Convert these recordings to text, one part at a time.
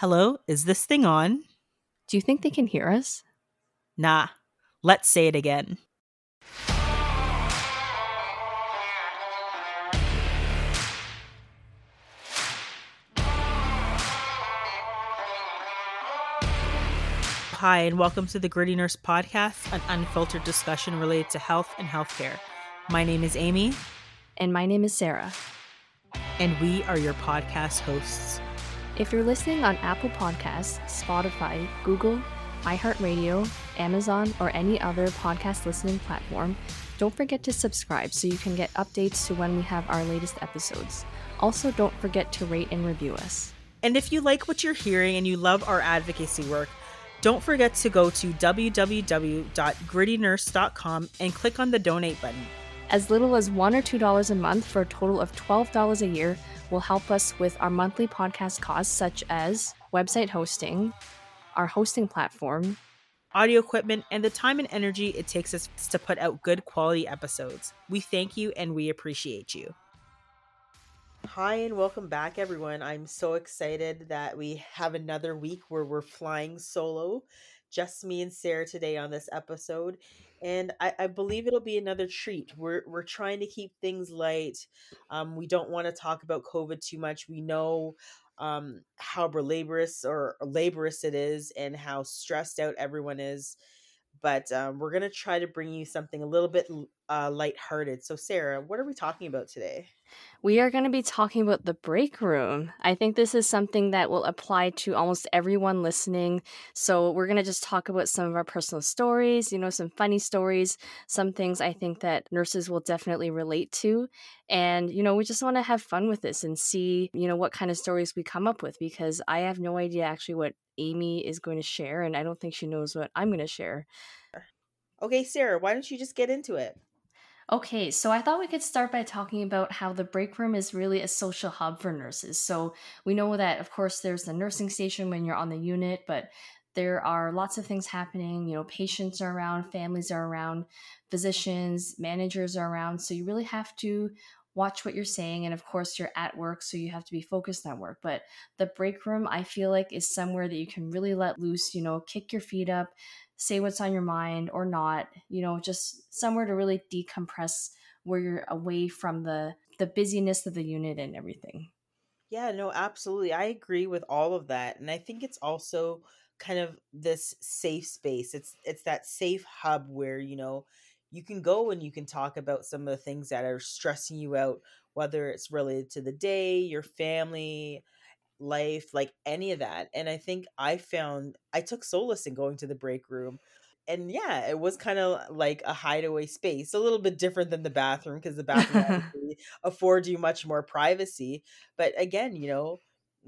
Hello, is this thing on? Do you think they can hear us? Nah. Let's say it again. Hi, and welcome to the Gritty Nurse Podcast, an unfiltered discussion related to health and healthcare. My name is Amy. And my name is Sarah. And we are your podcast hosts. If you're listening on Apple Podcasts, Spotify, Google, iHeartRadio, Amazon, or any other podcast listening platform, don't forget to subscribe so you can get updates to when we have our latest episodes. Also, don't forget to rate and review us. And if you like what you're hearing and you love our advocacy work, don't forget to go to www.grittynurse.com and click on the donate button. As little as $1 or $2 a month for a total of $12 a year will help us with our monthly podcast costs, such as website hosting, our hosting platform, audio equipment, and the time and energy it takes us to put out good quality episodes. We thank you and we appreciate you. Hi, and welcome back, everyone. I'm so excited that we have another week where we're flying solo, just me and Sarah today on this episode. And I, I believe it'll be another treat. We're we're trying to keep things light. Um, we don't want to talk about COVID too much. We know um, how laborious or laborious it is, and how stressed out everyone is but um, we're to try to bring you something a little bit uh, lighthearted. So, Sarah, what are we talking about today? We are going to be talking about the break room. I think this is something that will apply to almost everyone listening. So, we're going to just talk about some of our personal stories, you know, some funny stories, some things I think that nurses will definitely relate to. And, you know, we just want to have fun with this and see, you know, what kind of stories we come up with because I have no idea actually what Amy is going to share, and I don't think she knows what I'm going to share. Okay, Sarah, why don't you just get into it? Okay, so I thought we could start by talking about how the break room is really a social hub for nurses. So we know that, of course, there's the nursing station when you're on the unit, but there are lots of things happening. You know, patients are around, families are around, physicians, managers are around. So you really have to watch what you're saying. And of course, you're at work, so you have to be focused on work. But the break room, I feel like, is somewhere that you can really let loose, you know, kick your feet up, say what's on your mind or not, you know, just somewhere to really decompress where you're away from the the busyness of the unit and everything. Yeah, no, absolutely. I agree with all of that. And I think it's also kind of this safe space. It's it's that safe hub where, you know, you can go and you can talk about some of the things that are stressing you out, whether it's related to the day, your family, life, like any of that. And I think I found I took solace in going to the break room. And yeah, it was kind of like a hideaway space, a little bit different than the bathroom because the bathroom affords you much more privacy. But again, you know,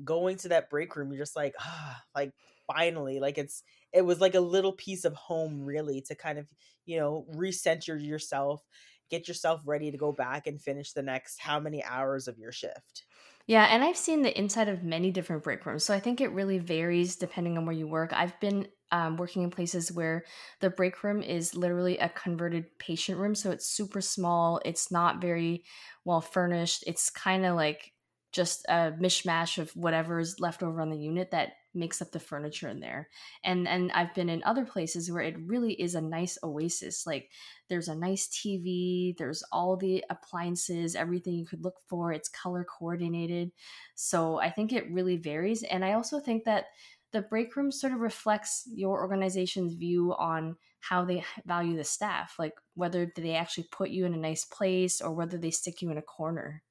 going to that break room, you're just like, ah, like finally, like it's it was like a little piece of home really to kind of you know recenter yourself get yourself ready to go back and finish the next how many hours of your shift yeah, and I've seen the inside of many different break rooms. So I think it really varies depending on where you work. I've been um, working in places where the break room is literally a converted patient room. So it's super small, it's not very well furnished. It's kind of like just a mishmash of whatever is left over on the unit that makes up the furniture in there. And and I've been in other places where it really is a nice oasis. Like there's a nice TV, there's all the appliances, everything you could look for. It's color coordinated. So I think it really varies and I also think that the break room sort of reflects your organization's view on how they value the staff, like whether they actually put you in a nice place or whether they stick you in a corner.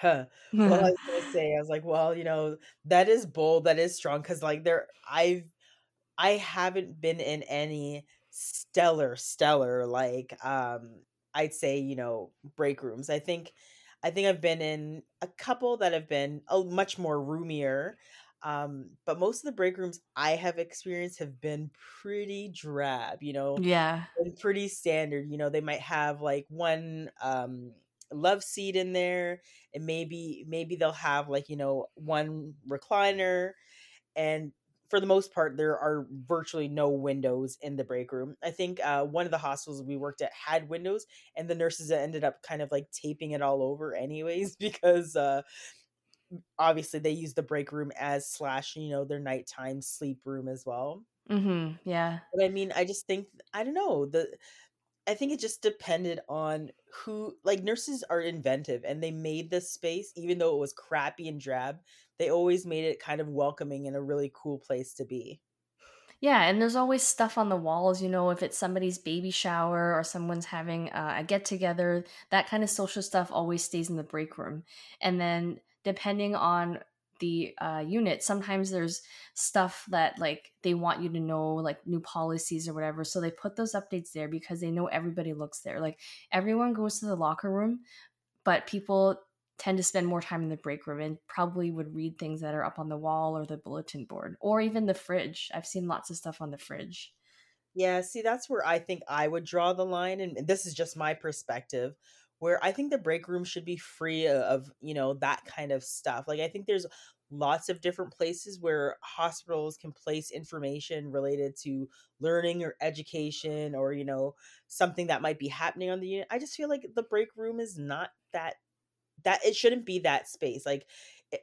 Well, I was gonna say, I was like, well, you know, that is bold, that is strong, because like there, I've, I haven't been in any stellar, stellar like, um, I'd say, you know, break rooms. I think, I think I've been in a couple that have been a much more roomier. Um, but most of the break rooms I have experienced have been pretty drab, you know, Yeah. pretty standard. You know, they might have like one um love seat in there and maybe maybe they'll have like you know one recliner and for the most part there are virtually no windows in the break room i think uh, one of the hospitals we worked at had windows and the nurses ended up kind of like taping it all over anyways because uh, obviously they use the break room as slash you know their nighttime sleep room as well Mhm. Yeah. but i mean i just think i don't know the i think it just depended on who like nurses are inventive and they made this space even though it was crappy and drab they always made it kind of welcoming and a really cool place to be Yeah, and there's always stuff on the walls, you know, if it's somebody's baby shower or someone's having uh, a get together, that kind of social stuff always stays in the break room. And then depending on the uh, unit, sometimes there's stuff that like they want you to know, like new policies or whatever. So they put those updates there because they know everybody looks there. Like everyone goes to the locker room, but people tend to spend more time in the break room and probably would read things that are up on the wall or the bulletin board or even the fridge. I've seen lots of stuff on the fridge. Yeah, see, that's where I think I would draw the line, and this is just my perspective, where I think the break room should be free of, you know, that kind of stuff. Like, I think there's lots of different places where hospitals can place information related to learning or education or, you know, something that might be happening on the unit. I just feel like the break room is not that that it shouldn't be that space. Like it,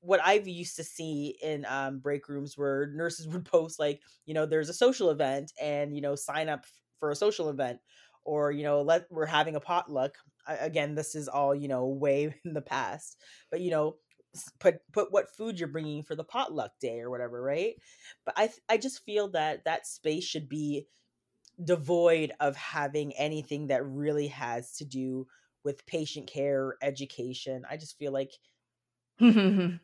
what I've used to see in um, break rooms where nurses would post like, you know, there's a social event and you know sign up for a social event, or you know, let we're having a potluck. I, again, this is all you know way in the past, but you know, put put what food you're bringing for the potluck day or whatever, right? But I I just feel that that space should be devoid of having anything that really has to do with patient care, education. I just feel like uh,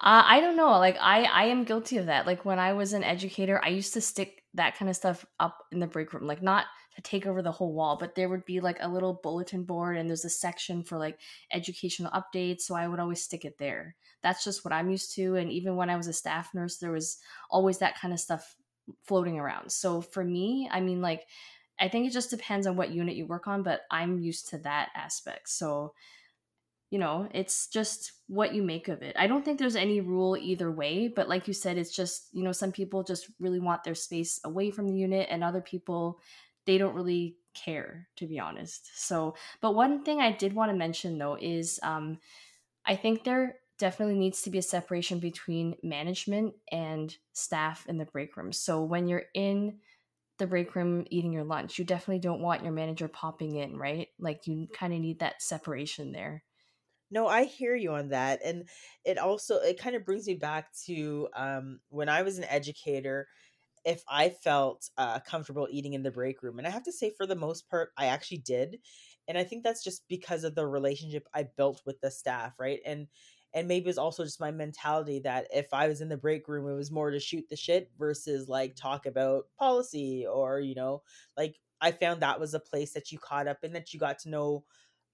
I don't know. Like I, I am guilty of that. Like when I was an educator, I used to stick that kind of stuff up in the break room, like not take over the whole wall, but there would be like a little bulletin board, and there's a section for like educational updates. So I would always stick it there. That's just what I'm used to. And even when I was a staff nurse, there was always that kind of stuff floating around. So for me, I mean, like I think it just depends on what unit you work on, but I'm used to that aspect. So you know, it's just what you make of it. I don't think there's any rule either way, but like you said, it's just, you know, some people just really want their space away from the unit and other people they don't really care to be honest. So, but one thing I did want to mention though is um I think there definitely needs to be a separation between management and staff in the break room. So when you're in the break room eating your lunch, you definitely don't want your manager popping in, right? Like you kind of need that separation there. No, I hear you on that. And it also it kind of brings me back to um when I was an educator, if I felt uh comfortable eating in the break room. And I have to say for the most part I actually did. And I think that's just because of the relationship I built with the staff, right? And and maybe it's also just my mentality that if I was in the break room, it was more to shoot the shit versus like talk about policy or, you know, like I found that was a place that you caught up in that you got to know,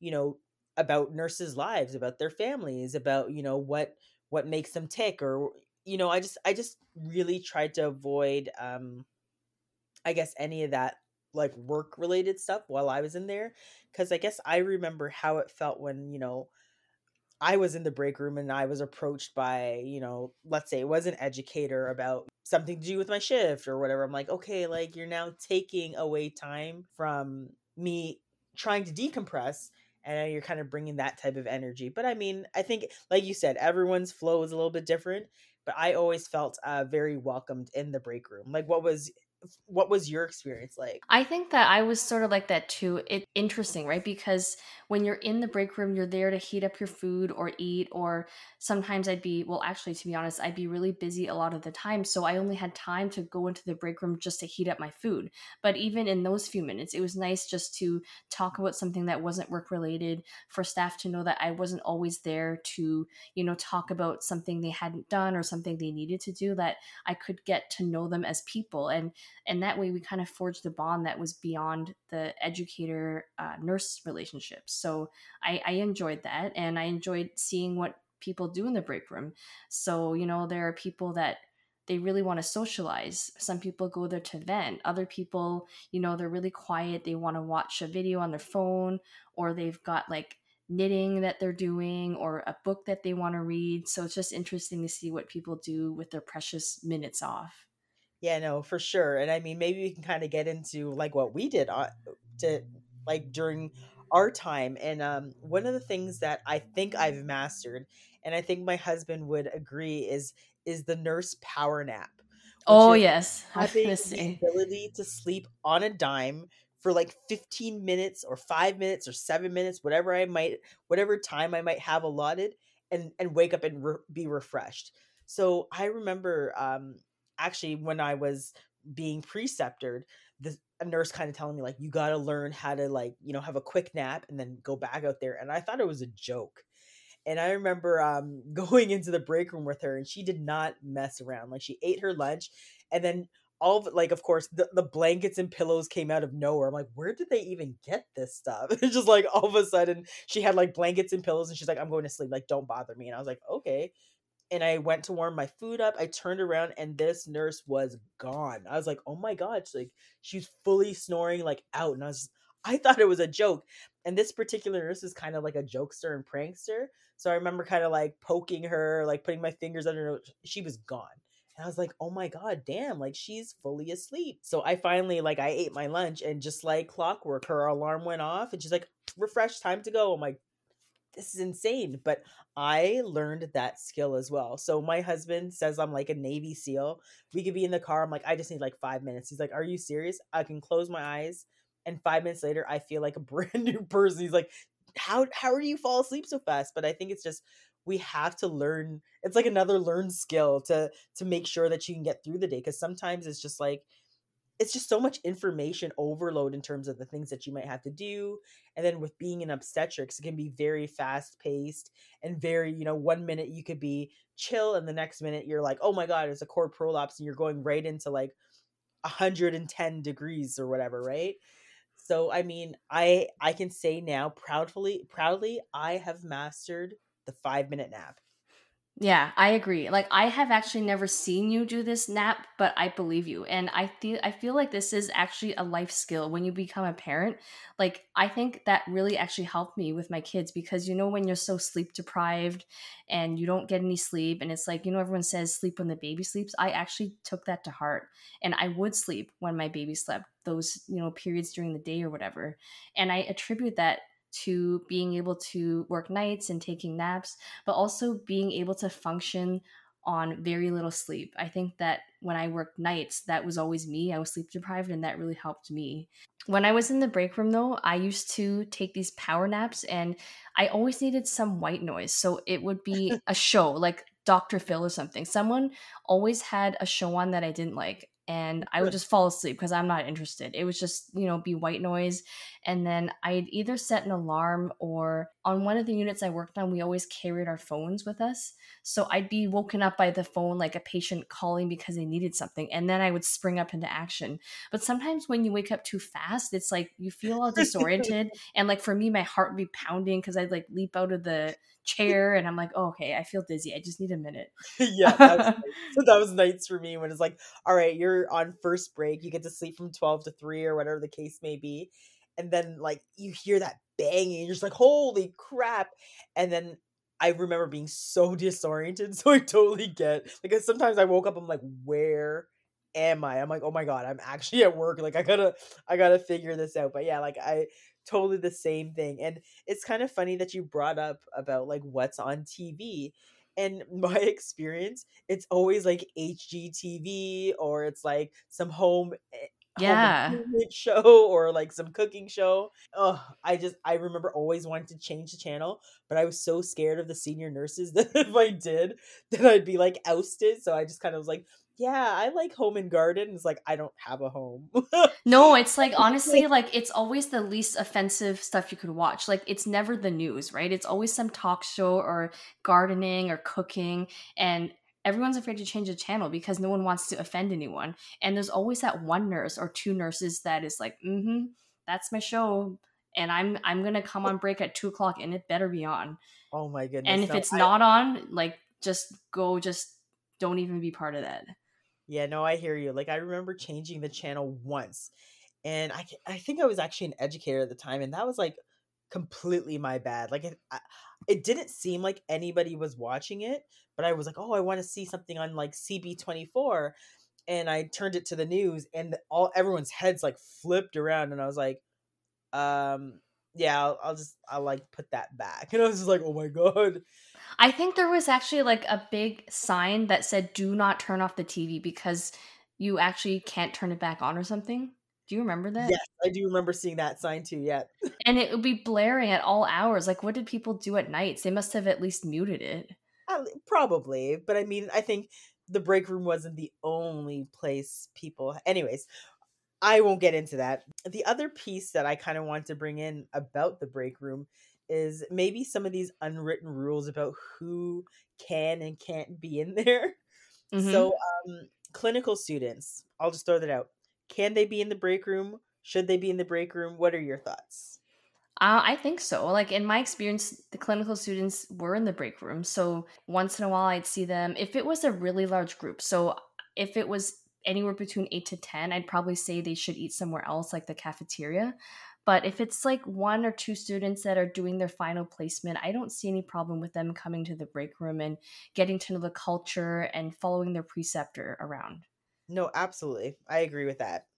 you know, about nurses' lives, about their families, about you know what what makes them tick, or you know, I just I just really tried to avoid, um, I guess, any of that like work related stuff while I was in there, because I guess I remember how it felt when you know I was in the break room and I was approached by, you know, let's say it was an educator about something to do with my shift or whatever. I'm like, okay, like you're now taking away time from me trying to decompress and you're kind of bringing that type of energy. But I mean, I think, like you said, everyone's flow is a little bit different. But I always felt uh, very welcomed in the break room. Like, what was what was your experience like? I think that I was sort of like that too. It interesting, right? Because when you're in the break room, you're there to heat up your food or eat, or sometimes I'd be, well, actually, to be honest, I'd be really busy a lot of the time. So I only had time to go into the break room just to heat up my food. But even in those few minutes, it was nice just to talk about something that wasn't work related for staff to know that I wasn't always there to, you know, talk about something they hadn't done or something they needed to do, that I could get to know them as people. And and that way we kind of forged a bond that was beyond the educator uh, nurse relationships. So I, I enjoyed that and i enjoyed seeing what people do in the break room. So you know there are people that they really want to socialize. Some people go there to vent. Other people you know they're really quiet. They want to watch a video on their phone or they've got like knitting that they're doing or a book that they want to read. So it's just interesting to see what people do with their precious minutes off Yeah, no, for sure. And I mean, maybe we can kind of get into like what we did on to like during our time and um one of the things that I think I've mastered and I think my husband would agree is is the nurse power nap. Oh yes, having the ability to sleep on a dime for like 15 minutes or 5 minutes or 7 minutes whatever I might whatever time I might have allotted and and wake up and re- be refreshed. So I remember um actually when I was being preceptored the a nurse kind of telling me like you got to learn how to like you know have a quick nap and then go back out there and I thought it was a joke and I remember um, going into the break room with her, and she did not mess around. Like she ate her lunch, and then all of like, of course, the, the blankets and pillows came out of nowhere. I'm like, where did they even get this stuff? It's just like all of a sudden she had like blankets and pillows, and she's like, I'm going to sleep. Like, don't bother me. And I was like, okay. And I went to warm my food up. I turned around, and this nurse was gone. I was like, oh my god, she's like she's fully snoring like out, and I was I thought it was a joke. And this particular nurse is kind of like a jokester and prankster. So I remember kind of like poking her, like putting my fingers under her. She was gone. And I was like, oh my God, damn, like she's fully asleep. So I finally, like, I ate my lunch and just like clockwork, her alarm went off and she's like, refresh, time to go. I'm like, this is insane. But I learned that skill as well. So my husband says I'm like a Navy SEAL. We could be in the car. I'm like, I just need like five minutes. He's like, Are you serious? I can close my eyes. And five minutes later, I feel like a brand new person. He's like, How how do you fall asleep so fast? But I think it's just we have to learn it's like another learned skill to to make sure that you can get through the day. Cause sometimes it's just like it's just so much information overload in terms of the things that you might have to do and then with being an obstetrics it can be very fast paced and very you know one minute you could be chill and the next minute you're like oh my god it's a cord prolapse and you're going right into like 110 degrees or whatever right? So i mean i i can say now proudly proudly i have mastered the five minute nap Yeah, I agree. Like I have actually never seen you do this nap, but I believe you. And I feel I feel like this is actually a life skill when you become a parent. Like I think that really actually helped me with my kids because you know when you're so sleep deprived and you don't get any sleep and it's like, you know everyone says sleep when the baby sleeps. I actually took that to heart and I would sleep when my baby slept those, you know, periods during the day or whatever. And I attribute that to being able to work nights and taking naps but also being able to function on very little sleep. I think that when I worked nights, that was always me. I was sleep deprived, and that really helped me. When I was in the break room, though, I used to take these power naps, and I always needed some white noise. So it would be a show like Dr. Phil or something. Someone always had a show on that I didn't like. And I would just fall asleep because I'm not interested. It was just, you know, be white noise and then I'd either set an alarm or on one of the units I worked on, we always carried our phones with us. So I'd be woken up by the phone like a patient calling because they needed something, and then I would spring up into action. But sometimes when you wake up too fast, it's like you feel all disoriented. and like for me, my heart would be pounding because I'd like leap out of the chair and I'm like, oh, okay, I feel dizzy. I just need a minute. yeah, that was, so that was nights for me when it's like, all right, you're on first break, you get to sleep from 12 to 3 or whatever the case may be. And then like you hear that banging, and you're just like, holy crap. And then I remember being so disoriented. So I totally get like sometimes I woke up, I'm like, where am I? I'm like, oh my god, I'm actually at work. Like I gotta I gotta figure this out. But yeah, like I totally the same thing. And it's kind of funny that you brought up about like what's on TV. And my experience, it's always like HGTV or it's like some home eh, home yeah. show or like some cooking show. Oh, I just I remember always wanting to change the channel, but I was so scared of the senior nurses that if I did, then I'd be like ousted. So I just kind of was like, yeah, I like home and garden. It's like I don't have a home. No, it's like honestly, like it's always the least offensive stuff you could watch. Like it's never the news, right? It's always some talk show or gardening or cooking. And everyone's afraid to change the channel because no one wants to offend anyone. And there's always that one nurse or two nurses that is like, mm-hmm, that's my show. And I'm I'm gonna come on break at two o'clock and it better be on. oh my goodness. And if No, it's I not on, like just go, just don't even be part of that. yeah, no, I hear you. Like I remember changing the channel once. And I I think I was actually an educator at the time and that was like completely my bad. Like it I, it didn't seem like anybody was watching it, but I was like, "Oh, I want to see something on like CP24." And I turned it to the news and all everyone's heads like flipped around and I was like, um yeah, I'll, I'll just I'll like put that back. And I was just like, oh my god. I think there was actually like a big sign that said do not turn off the TV because you actually can't turn it back on or something. Do you remember that? Yes, I do remember seeing that sign too. Yeah. and it would be blaring at all hours. Like, what did people do at nights? They must have at least muted it. Probably, but I mean, I think the break room wasn't the only place people. Anyways, I won't get into that. The other piece that I kind of want to bring in about the break room is maybe some of these unwritten rules about who can and can't be in there. Mm-hmm. So, um, clinical students, I'll just throw that out. Can they be in the break room? Should they be in the break room? What are your thoughts? Uh, I think so. Like in my experience, the clinical students were in the break room. So once in a while, I'd see them. If it was a really large group, so if it was anywhere between eight to 10, I'd probably say they should eat somewhere else, like the cafeteria. But if it's like one or two students that are doing their final placement, I don't see any problem with them coming to the break room and getting to know the culture and following their preceptor around. No, absolutely. I agree with that.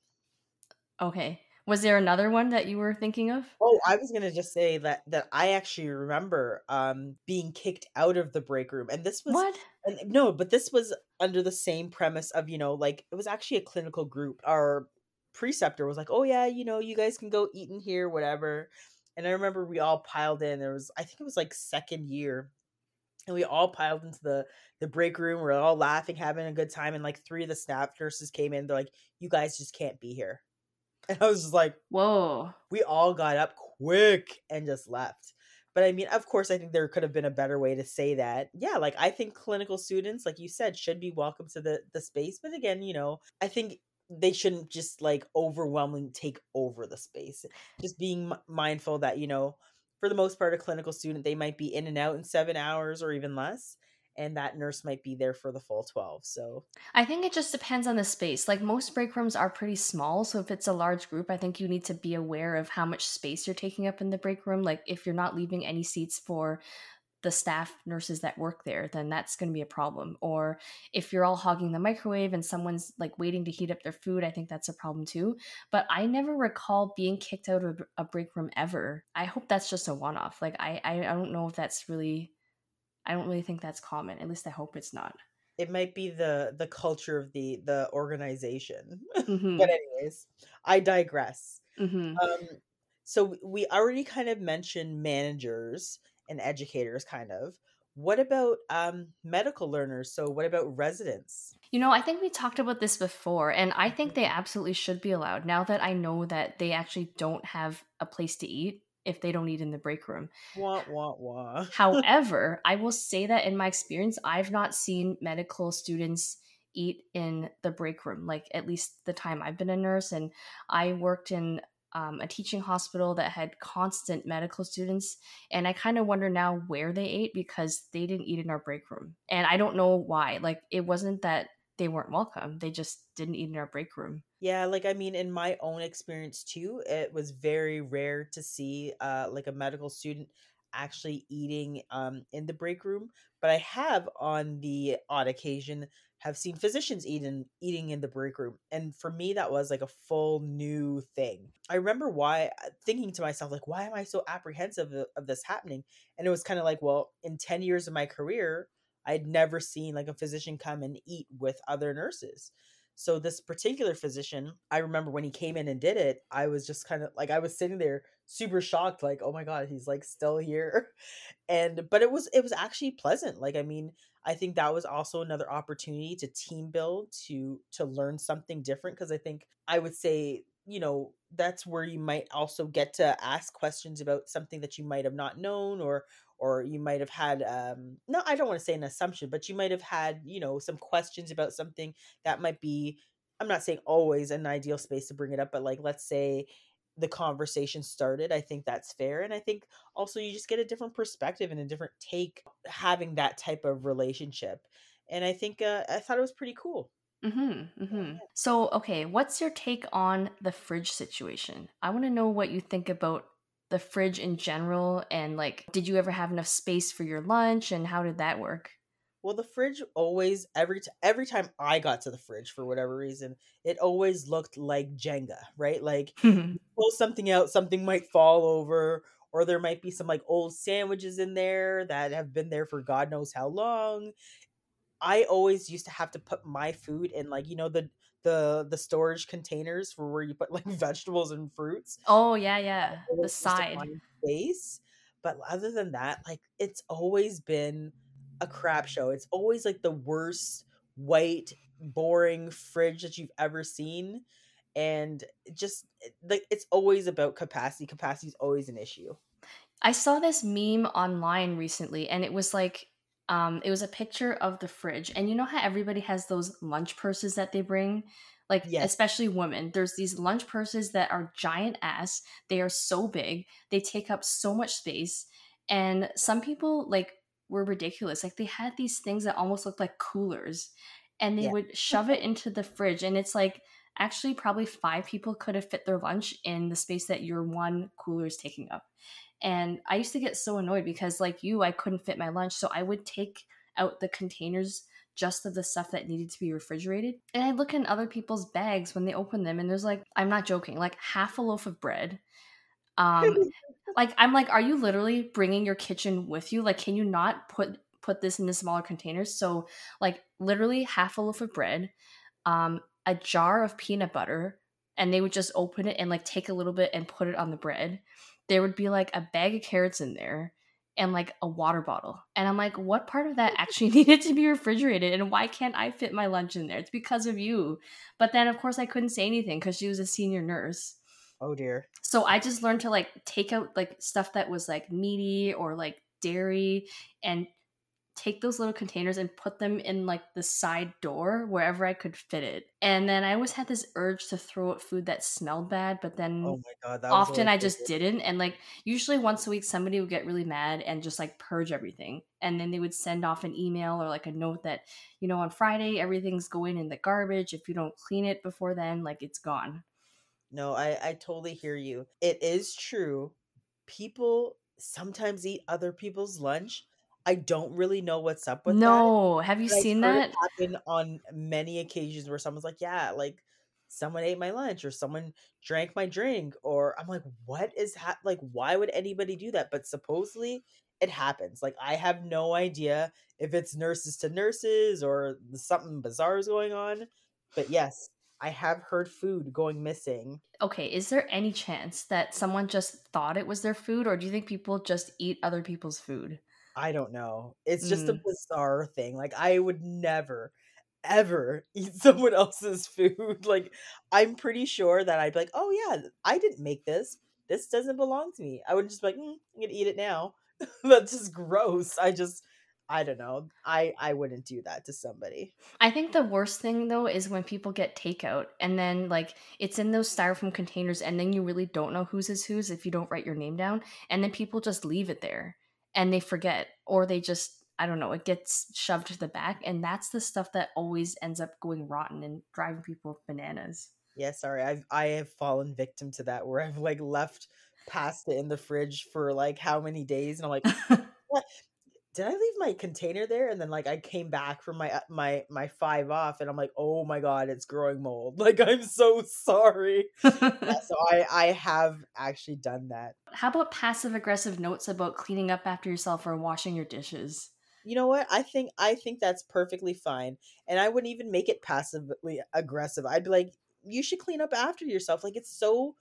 Okay. Was there another one that you were thinking of? Oh, I was gonna just say that that I actually remember um being kicked out of the break room, and this was what? And, no, but this was under the same premise of you know like it was actually a clinical group. Our preceptor was like, "Oh yeah, you know, you guys can go eat in here, whatever." And I remember we all piled in. There was I think it was like second year, and we all piled into the the break room. We're all laughing, having a good time, and like three of the staff nurses came in. They're like, "You guys just can't be here." And I was just like, whoa. We all got up quick and just left. But I mean, of course, I think there could have been a better way to say that. Yeah, like I think clinical students, like you said, should be welcome to the the space. But again, you know, I think they shouldn't just like overwhelmingly take over the space. Just being m- mindful that you know, for the most part, a clinical student they might be in and out in seven hours or even less and that nurse might be there for the full 12 so i think it just depends on the space. Like most break rooms are pretty small so if it's a large group i think you need to be aware of how much space you're taking up in the break room. Like if you're not leaving any seats for the staff nurses that work there then that's going to be a problem or if you're all hogging the microwave and someone's like waiting to heat up their food i think that's a problem too but i never recall being kicked out of a break room ever i hope that's just a one-off like i i don't know if that's really I don't really think that's common. At least I hope it's not. It might be the the culture of the the organization. Mm-hmm. but anyways, I digress. Mm-hmm. Um, so we already kind of mentioned managers and educators, kind of. What about um, medical learners? So what about residents? You know, I think we talked about this before, and I think they absolutely should be allowed. Now that I know that they actually don't have a place to eat, if they don't eat in the break room. Wah, wah, wah. However, I will say that in my experience, I've not seen medical students eat in the break room, like at least the time I've been a nurse. And I worked in um, a teaching hospital that had constant medical students. And I kind of wonder now where they ate because they didn't eat in our break room. And I don't know why. Like, it wasn't that they weren't welcome. They just didn't eat in our break room. Yeah, like I mean, in my own experience too, it was very rare to see uh like a medical student actually eating um in the break room. But I have on the odd occasion have seen physicians eating eating in the break room. And for me that was like a full new thing. I remember why uh, thinking to myself, like, why am I so apprehensive of, of this happening? And it was kind of like, well, in 10 years of my career, I'd never seen like a physician come and eat with other nurses. So this particular physician, I remember when he came in and did it, I was just kind of like I was sitting there super shocked like, "Oh my god, he's like still here." And but it was it was actually pleasant. Like I mean, I think that was also another opportunity to team build, to to learn something different because I think I would say, you know, that's where you might also get to ask questions about something that you might have not known or or you might have had um no i don't want to say an assumption but you might have had you know some questions about something that might be i'm not saying always an ideal space to bring it up but like let's say the conversation started i think that's fair and i think also you just get a different perspective and a different take having that type of relationship and i think uh, i thought it was pretty cool Mm-hmm, mm-hmm. So, okay, what's your take on the fridge situation? I want to know what you think about the fridge in general and like did you ever have enough space for your lunch and how did that work well the fridge always every t- every time i got to the fridge for whatever reason it always looked like jenga right like pull something out something might fall over or there might be some like old sandwiches in there that have been there for God knows how long. I always used to have to put my food in like, you know, the the the storage containers for where you put like vegetables and fruits. Oh yeah, yeah. The side space. But other than that, like it's always been a crap show. It's always like the worst white, boring fridge that you've ever seen. And just like it's always about capacity. Capacity is always an issue. I saw this meme online recently and it was like um it was a picture of the fridge and you know how everybody has those lunch purses that they bring like yes. especially women there's these lunch purses that are giant ass they are so big they take up so much space and some people like were ridiculous like they had these things that almost looked like coolers and they yeah. would shove it into the fridge and it's like actually probably five people could have fit their lunch in the space that your one cooler is taking up and I used to get so annoyed because, like you, I couldn't fit my lunch. So I would take out the containers just of the stuff that needed to be refrigerated. And I look in other people's bags when they open them, and there's like, I'm not joking, like half a loaf of bread. Um, like I'm like, are you literally bringing your kitchen with you? Like, can you not put put this in the smaller containers? So, like, literally half a loaf of bread, um, a jar of peanut butter, and they would just open it and like take a little bit and put it on the bread there would be like a bag of carrots in there and like a water bottle. And I'm like, what part of that actually needed to be refrigerated? And why can't I fit my lunch in there? It's because of you. But then, of course, I couldn't say anything because she was a senior nurse. Oh, dear. So I just learned to like take out like stuff that was like meaty or like dairy and take those little containers and put them in like the side door wherever I could fit it. And then I always had this urge to throw out food that smelled bad, but then oh my God, often I just didn't. And like usually once a week, somebody would get really mad and just like purge everything. And then they would send off an email or like a note that, you know, on Friday, everything's going in the garbage. If you don't clean it before then, like it's gone. No, I, I totally hear you. It is true. People sometimes eat other people's lunch I don't really know what's up with no. that. Have you seen that? happen on many occasions where someone's like, "Yeah, like someone ate my lunch or someone drank my drink," or I'm like, "What is ha- like? Why would anybody do that?" But supposedly it happens. Like I have no idea if it's nurses to nurses or something bizarre is going on. But yes, I have heard food going missing. Okay, is there any chance that someone just thought it was their food, or do you think people just eat other people's food? I don't know. It's just mm. a bizarre thing. Like I would never ever eat someone else's food. Like I'm pretty sure that I'd be like, "Oh yeah, I didn't make this. This doesn't belong to me." I would just be like, mm, "I'm gonna eat it now." That's just gross. I just, I don't know. I I wouldn't do that to somebody. I think the worst thing though is when people get takeout and then like it's in those styrofoam containers and then you really don't know whose is whose if you don't write your name down and then people just leave it there and they forget or they just I don't know, it gets shoved to the back and that's the stuff that always ends up going rotten and driving people bananas. Yeah, sorry. I've I have fallen victim to that where I've like left pasta in the fridge for like how many days and I'm like what? Did I leave my container there? And then like I came back from my uh, my my five off, and I'm like, oh my god, it's growing mold. Like I'm so sorry. yeah, so I I have actually done that. How about passive aggressive notes about cleaning up after yourself or washing your dishes? You know what? I think I think that's perfectly fine, and I wouldn't even make it passively aggressive. I'd be like, you should clean up after yourself. Like it's so.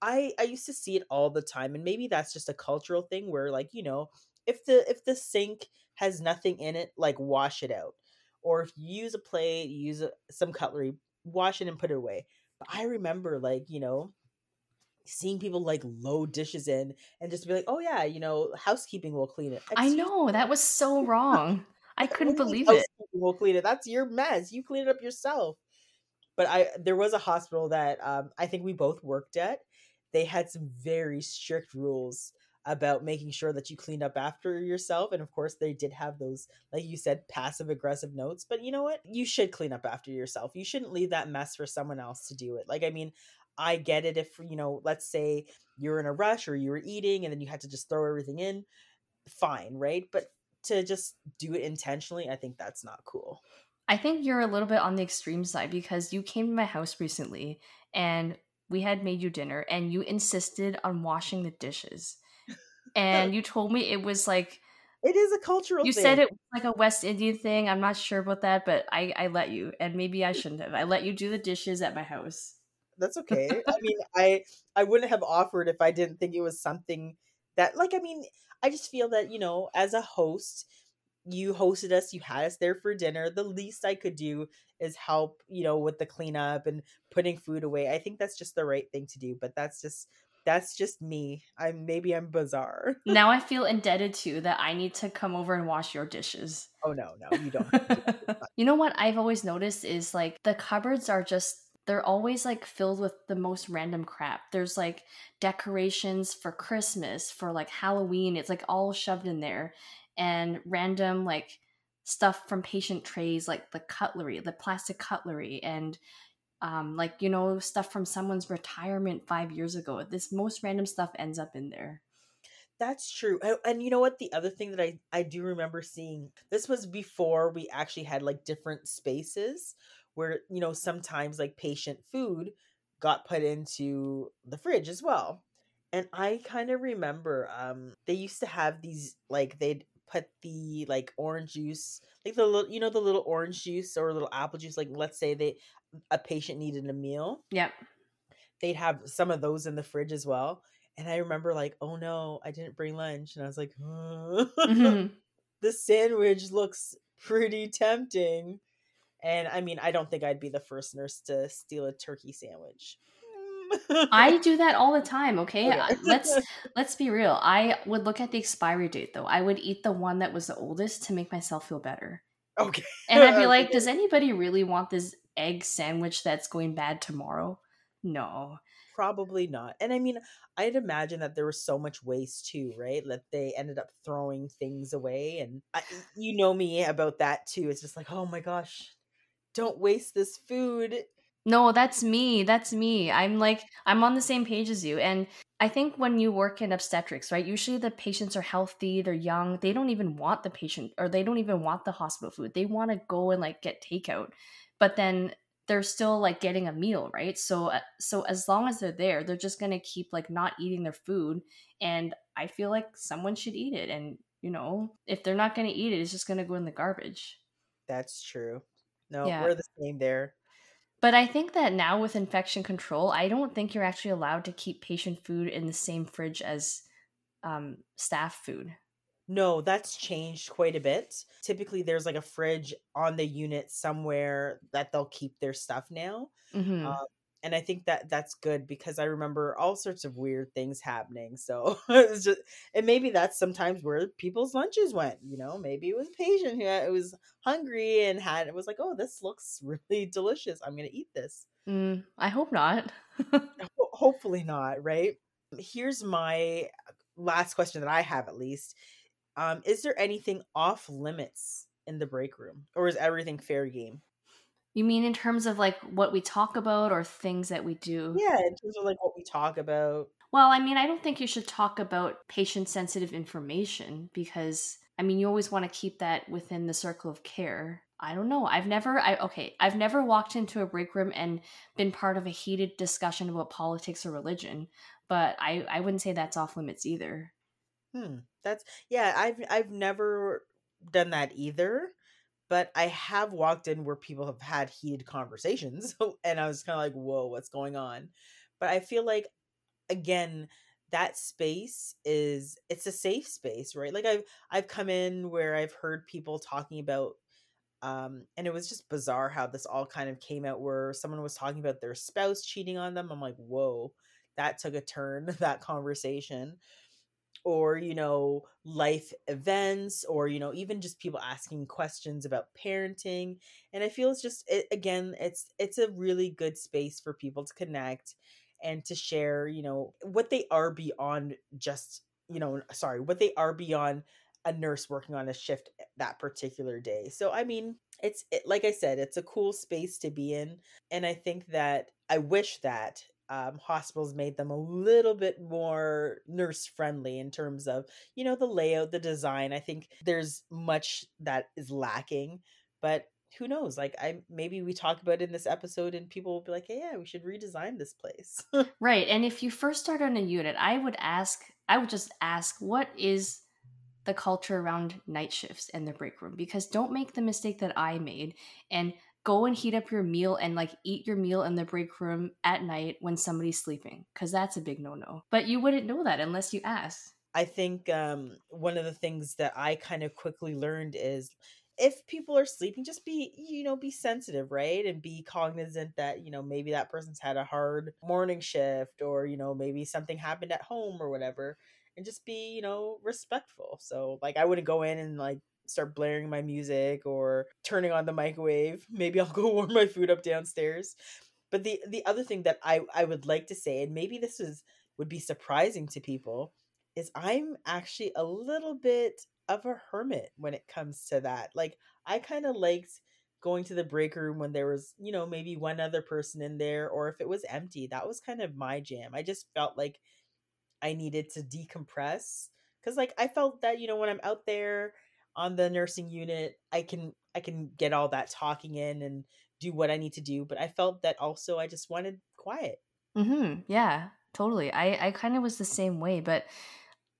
I I used to see it all the time, and maybe that's just a cultural thing where like you know if the if the sink has nothing in it, like wash it out. Or if you use a plate, use a, some cutlery, wash it and put it away. But I remember like, you know, seeing people like load dishes in and just be like, "Oh yeah, you know, housekeeping will clean it." Excuse I know, that was so wrong. I couldn't believe it. Will clean it. That's your mess. You clean it up yourself. But I there was a hospital that um, I think we both worked at. They had some very strict rules about making sure that you cleaned up after yourself. And of course, they did have those, like you said, passive aggressive notes. But you know what? You should clean up after yourself. You shouldn't leave that mess for someone else to do it. Like, I mean, I get it if, you know, let's say you're in a rush or you were eating and then you had to just throw everything in, fine, right? But to just do it intentionally, I think that's not cool. I think you're a little bit on the extreme side because you came to my house recently and we had made you dinner and you insisted on washing the dishes and you told me it was like it is a cultural you thing. said it was like a West Indian thing. I'm not sure about that, but I I let you, and maybe I shouldn't have. I let you do the dishes at my house. That's okay. I mean, I I wouldn't have offered if I didn't think it was something that like I mean, I just feel that, you know, as a host, you hosted us, you had us there for dinner. The least I could do is help, you know, with the cleanup and putting food away. I think that's just the right thing to do, but that's just that's just me. I'm maybe I'm bizarre. now I feel indebted to that I need to come over and wash your dishes. Oh no, no, you don't. you know what I've always noticed is like the cupboards are just they're always like filled with the most random crap. There's like decorations for Christmas, for like Halloween. It's like all shoved in there and random like stuff from patient trays like the cutlery, the plastic cutlery and um, like you know stuff from someone's retirement five years ago. This most random stuff ends up in there. That's true. And, and, you know what? The other thing that I, I do remember seeing, this was before we actually had like different spaces where, you know, sometimes like patient food got put into the fridge as well. And I kind of remember um they used to have these like they'd put the like orange juice, like the little you know the little orange juice or little apple juice like let's say they a patient needed a meal. Yep. They'd have some of those in the fridge as well. And I remember like, oh no, I didn't bring lunch. And I was like, mm-hmm. the sandwich looks pretty tempting. And I mean, I don't think I'd be the first nurse to steal a turkey sandwich. I do that all the time, okay? okay. let's let's be real. I would look at the expiry date though. I would eat the one that was the oldest to make myself feel better. Okay. And I'd be like, does anybody really want this egg sandwich that's going bad tomorrow? No. Probably not. And I mean, I'd imagine that there was so much waste too, right? That they ended up throwing things away. And uh, I, you know me about that too. It's just like, oh my gosh, don't waste this food. No, that's me. That's me. I'm like, I'm on the same page as you. And I think when you work in obstetrics, right, usually the patients are healthy, they're young, they don't even want the patient or they don't even want the hospital food. They want to go and like get takeout. But then they're still like getting a meal, right? So uh, so as long as they're there, they're just going to keep like not eating their food and I feel like someone should eat it and you know, if they're not going to eat it, it's just going to go in the garbage. That's true. No, yeah. we're the same there. But I think that now with infection control, I don't think you're actually allowed to keep patient food in the same fridge as um, staff food. No, that's changed quite a bit. Typically, there's like a fridge on the unit somewhere that they'll keep their stuff now. Mm-hmm. Um, and I think that that's good because I remember all sorts of weird things happening. So it's just, and maybe that's sometimes where people's lunches went. You know, maybe it was a patient who it was hungry and had it was like, oh, this looks really delicious. I'm gonna eat this. Mm, I hope not. Hopefully not. Right. Here's my last question that I have, at least. Um, is there anything off limits in the break room, or is everything fair game? You mean in terms of like what we talk about or things that we do? Yeah, in terms of like what we talk about. Well, I mean, I don't think you should talk about patient sensitive information because I mean, you always want to keep that within the circle of care. I don't know. I've never I okay, I've never walked into a break room and been part of a heated discussion about politics or religion, but I I wouldn't say that's off limits either. Hmm. That's yeah, I've I've never done that either but I have walked in where people have had heated conversations and I was kind of like, whoa, what's going on? But I feel like, again, that space is it's a safe space right like i've i've come in where i've heard people talking about um and it was just bizarre how this all kind of came out where someone was talking about their spouse cheating on them i'm like whoa that took a turn that conversation or you know life events or you know even just people asking questions about parenting and i feel it's just it, again it's it's a really good space for people to connect and to share you know what they are beyond just you know sorry what they are beyond a nurse working on a shift eh, that particular day. So i mean it's it, like i said it's a cool space to be in and i think that i wish that um, hospitals made them a little bit more nurse friendly in terms of you know the layout the design i think there's much that is lacking but who knows? Like I maybe we talk about in this episode and people will be like, hey, yeah, we should redesign this place. right. And if you first start on a unit, I would ask I would just ask what is the culture around night shifts and the break room because don't make the mistake that I made and go and heat up your meal and like eat your meal in the break room at night when somebody's sleeping because that's a big no-no. But you wouldn't know that unless you ask. I think um, one of the things that I kind of quickly learned is if people are sleeping, just be, you know, be sensitive, right? And be cognizant that, you know, maybe that person's had a hard morning shift or, you know, maybe something happened at home or whatever. And just be, you know, respectful. So, like, I wouldn't go in and, like, start blaring my music or turning on the microwave. Maybe I'll go warm my food up downstairs. But the the other thing that I I would like to say, and maybe this is would be surprising to people, is I'm actually a little bit of a hermit when it comes to that. Like I kind of liked going to the break room when there was, you know, maybe one other person in there or if it was empty. That was kind of my jam. I just felt like I needed to decompress cuz like I felt that, you know, when I'm out there on the nursing unit, I can I can get all that talking in and do what I need to do, but I felt that also I just wanted quiet. Mhm. Yeah, totally. I I kind of was the same way, but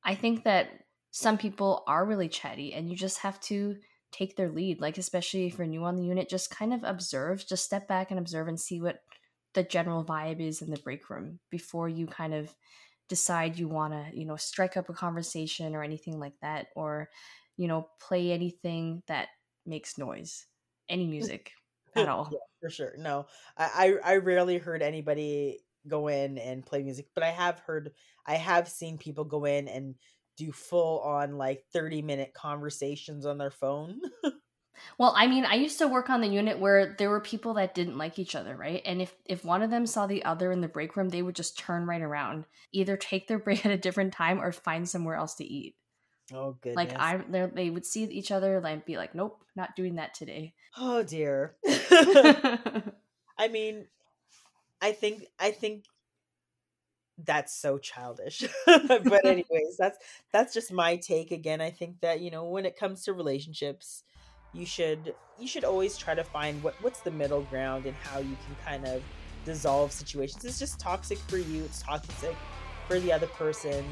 I think that some people are really chatty and you just have to take their lead like especially if you're new on the unit just kind of observe just step back and observe and see what the general vibe is in the break room before you kind of decide you want to you know strike up a conversation or anything like that or you know play anything that makes noise any mm. music at all yeah, for sure no I, I i rarely heard anybody go in and play music but i have heard i have seen people go in and do full on like 30 minute conversations on their phone. well, I mean, I used to work on the unit where there were people that didn't like each other, right? And if if one of them saw the other in the break room, they would just turn right around, either take their break at a different time or find somewhere else to eat. Oh, good. Like I, they would see each other and be like, "Nope, not doing that today." Oh dear. I mean, I think I think that's so childish but anyways that's that's just my take again i think that you know when it comes to relationships you should you should always try to find what what's the middle ground and how you can kind of dissolve situations it's just toxic for you it's toxic for the other person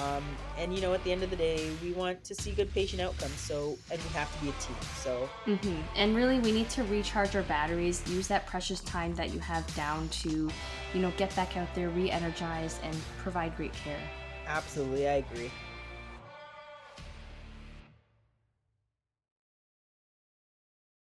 um, and you know, at the end of the day, we want to see good patient outcomes. So, and we have to be a team. So, mm-hmm. and really, we need to recharge our batteries. Use that precious time that you have down to, you know, get back out there, re-energize, and provide great care. Absolutely, I agree.